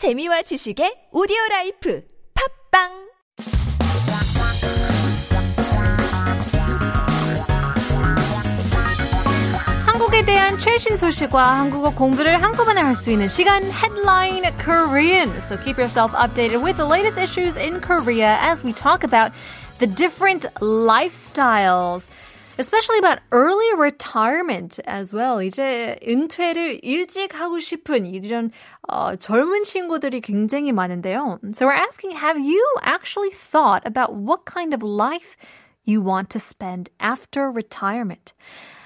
재미와 지식의 오디오 라이프 팝빵 한국에 대한 최신 소식과 한국어 공부를 한꺼번에 할 수 있는 시간 Headline Korean. So keep yourself updated with the latest issues in Korea as we talk about the different lifestyles. Especially about early retirement as well. 이제 은퇴를 일찍 하고 싶은 이런 어, 젊은 친구들이 굉장히 많은데요. So we're asking, have you actually thought about what kind of life you want to spend after retirement?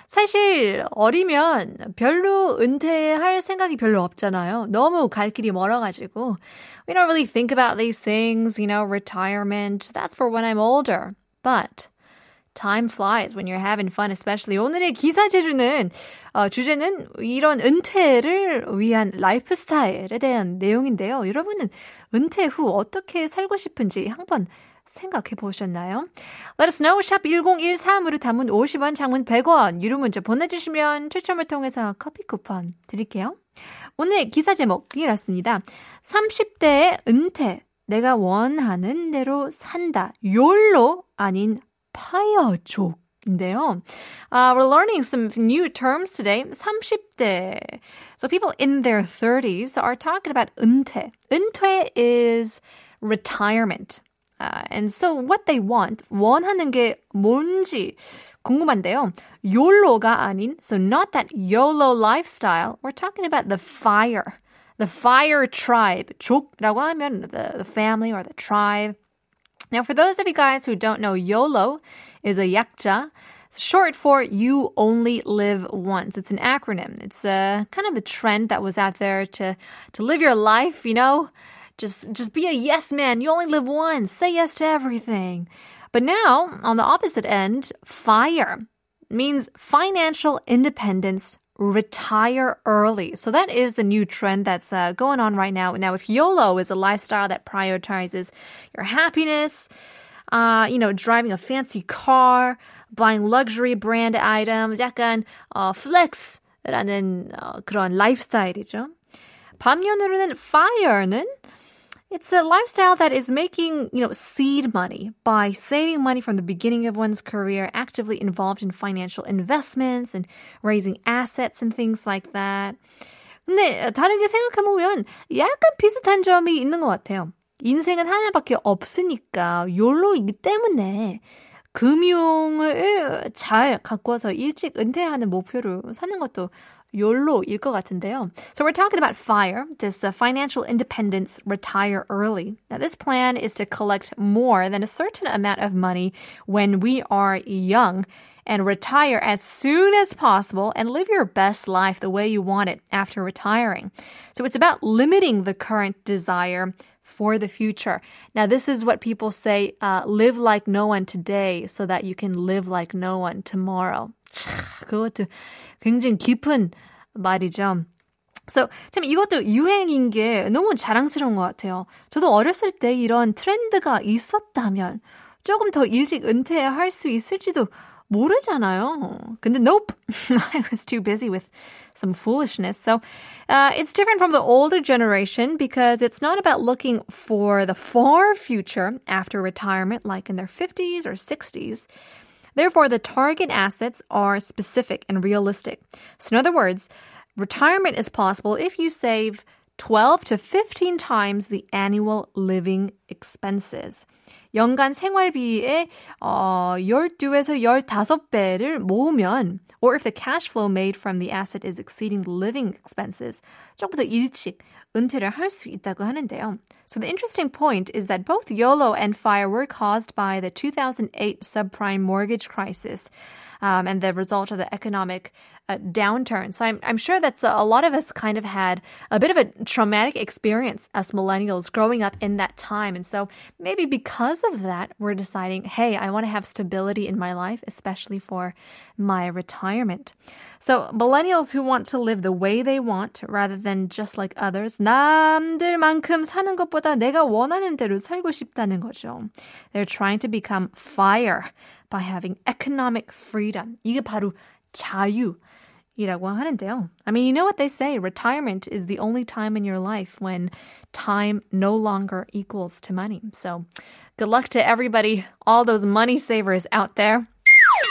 사실 어리면 별로 은퇴할 생각이 별로 없잖아요. 너무 갈 길이 멀어가지고. We don't really think about these things, you know, retirement. That's for when I'm older. But time flies when you're having fun, especially. 오늘의 기사 제주는 어, 주제는 이런 은퇴를 위한 라이프 스타일에 대한 내용인데요. 여러분은 은퇴 후 어떻게 살고 싶은지 한번 생각해 보셨나요? Let us know. 샵 1013으로 담은 50원, 장문 100원, 유료 문자 보내주시면 추첨을 통해서 커피 쿠폰 드릴게요. 오늘 기사 제목 이렇습니다. 30대의 은퇴. 내가 원하는 대로 산다. 욜로 아닌 파이어족인데요. Uh, we're learning some new terms today. 30대. So people in their 30s are talking about 은퇴. 은퇴 is retirement. Uh, and so what they want, 원하는 게 뭔지 궁금한데요. YOLO가 아닌, so not that YOLO lifestyle. We're talking about the fire. The fire tribe. 족이라고 하면 the, the family or the tribe. Now, for those of you guys who don't know, YOLO is a 약자. It's short for You Only Live Once. It's an acronym. It's uh, kind of the trend that was out there to, to live your life, you know? Just, just be a yes man. You only live once. Say yes to everything. But now, on the opposite end, FIRE means financial independence retire early. So that is the new trend that's uh, going on right now. Now, if YOLO is a lifestyle that prioritizes your happiness, uh, you know, driving a fancy car, buying luxury brand items, 약간 어, flex라는 어, 그런 라이프스타일이죠. 반면으로는 FIRE는 it's a lifestyle that is making, you know, seed money by saving money from the beginning of one's career, actively involved in financial investments and raising assets and things like that. 근데 다르게 생각해보면 약간 비슷한 점이 있는 것 같아요. 인생은 하나밖에 없으니까 욜로이기 때문에 금융을 잘 가꿔서 일찍 은퇴하는 목표를 사는 것도 YOLO일 것 같은데요. So we're talking about FIRE, this uh, financial independence retire early. Now this plan is to collect more than a certain amount of money when we are young and retire as soon as possible and live your best life the way you want it after retiring. So it's about limiting the current desire for the future. Now, this is what people say uh, live like no one today so that you can live like no one tomorrow. 그것도 굉장히 깊은 말이죠. So, 참 이것도 유행인 게 너무 자랑스러운 것 같아요. 저도 어렸을 때 이런 트렌드가 있었다면 조금 더 일찍 은퇴할 수 있을지도 모르잖아요. 근데 nope. I was too busy with some foolishness. So uh, it's different from the older generation because it's not about looking for the far future after retirement, like in their 50s or 60s. Therefore, the target assets are specific and realistic. So, in other words, retirement is possible if you save 12 to 15 times the annual living expenses. 연간 생활비의 어, 12에서 15배를 모으면 or if the cash flow made from the asset is exceeding the living expenses, 조금 더 일찍 은퇴를 할 수 있다고 하는데요. So the interesting point is that both YOLO and FIRE were caused by the 2008 subprime mortgage crisis um, and the result of the economic uh, downturn. So I'm, I'm sure that a lot of us kind of had a bit of a traumatic experience as millennials growing up in that time. And so maybe because of that, we're deciding, hey, I want to have stability in my life, especially for my retirement. So millennials who want to live the way they want rather than just like others, 남들만큼 사는 것보다 내가 원하는 대로 살고 싶다는 거죠. They're trying to become fire by having economic freedom. 이게 바로 자유. 이라고 하는데요. I mean, you know what they say. Retirement is the only time in your life when time no longer equals to money. So good luck to everybody, all those money savers out there.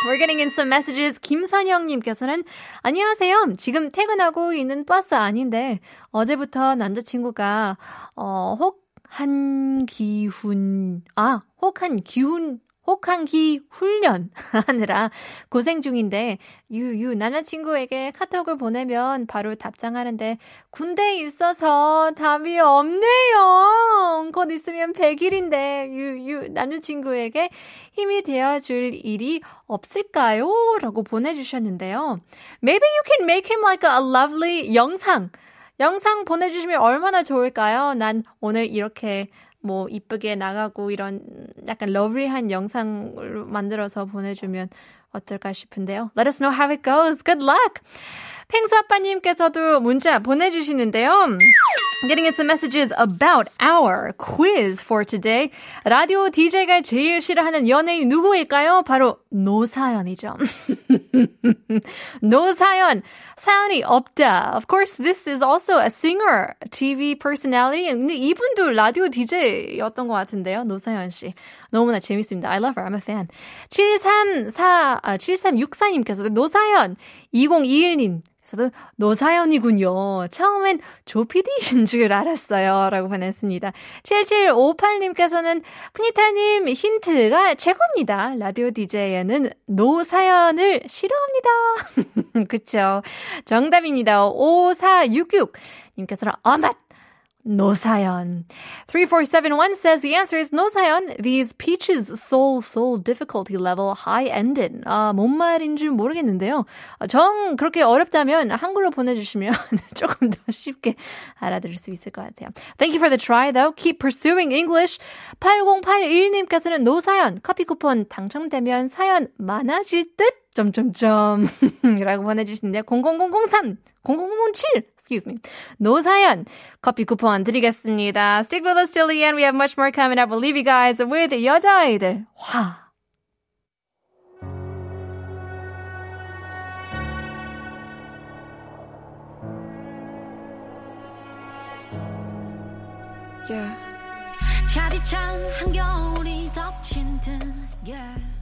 We're getting in some messages. 김선영님께서는 안녕하세요. 지금 퇴근하고 있는 버스 아닌데 어제부터 남자친구가 어, 혹 한기훈 아 혹한 기훈 혹한기 훈련 하느라 고생 중인데 유유 남자친구에게 카톡을 보내면 바로 답장하는데 군대에 있어서 답이 없네요. 곧 있으면 100일인데 유유 남자친구에게 힘이 되어줄 일이 없을까요? 라고 보내주셨는데요. Maybe you can make him like a lovely 영상. 영상 보내주시면 얼마나 좋을까요? 난 오늘 이렇게 뭐 이쁘게 나가고 이런 약간 러블리한 영상을 만들어서 보내주면 어떨까 싶은데요. Let us know how it goes. Good luck. 펭수 아빠님께서도 문자 보내주시는데요. Getting in some messages about our quiz for today. 라디오 DJ가 제일 싫어하는 연예인 누구일까요? 바로 노사연이죠. 노사연. 사연이 없다. Of course, this is also a singer, TV personality. 근데 이분도 라디오 DJ였던 것 같은데요. 노사연 씨. 너무나 재밌습니다. I love her. I'm a fan. 734, 아, 7364님께서도 노사연 2021님. 저도 노사연이군요. 처음엔 조피디인 줄 알았어요. 라고 보냈습니다. 7758님께서는 푸니타님 힌트가 최고입니다. 라디오 DJ에는 노사연을 싫어합니다. 그쵸. 정답입니다. 5466님께서는 어맛 노사연. 3471 says the answer is 노사연. These peaches soul soul difficulty level high ended. 아, 뭔 말인 줄 모르겠는데요. 정 그렇게 어렵다면 한글로 보내주시면 조금 더 쉽게 알아들을 수 있을 것 같아요. Thank you for the try though. Keep pursuing English. 8081님께서는 노사연 커피 쿠폰 당첨되면 사연 많아질 듯? 점점점 라고 보내주시는데요. 00003 0007 excuse me 노사연 커피 쿠폰 드리겠습니다. Stick with us till the end. We have much more coming up. We'll leave you guys with 여자아이들 화 Yeah. 차디찬 한겨울이 덮친 듯 yeah.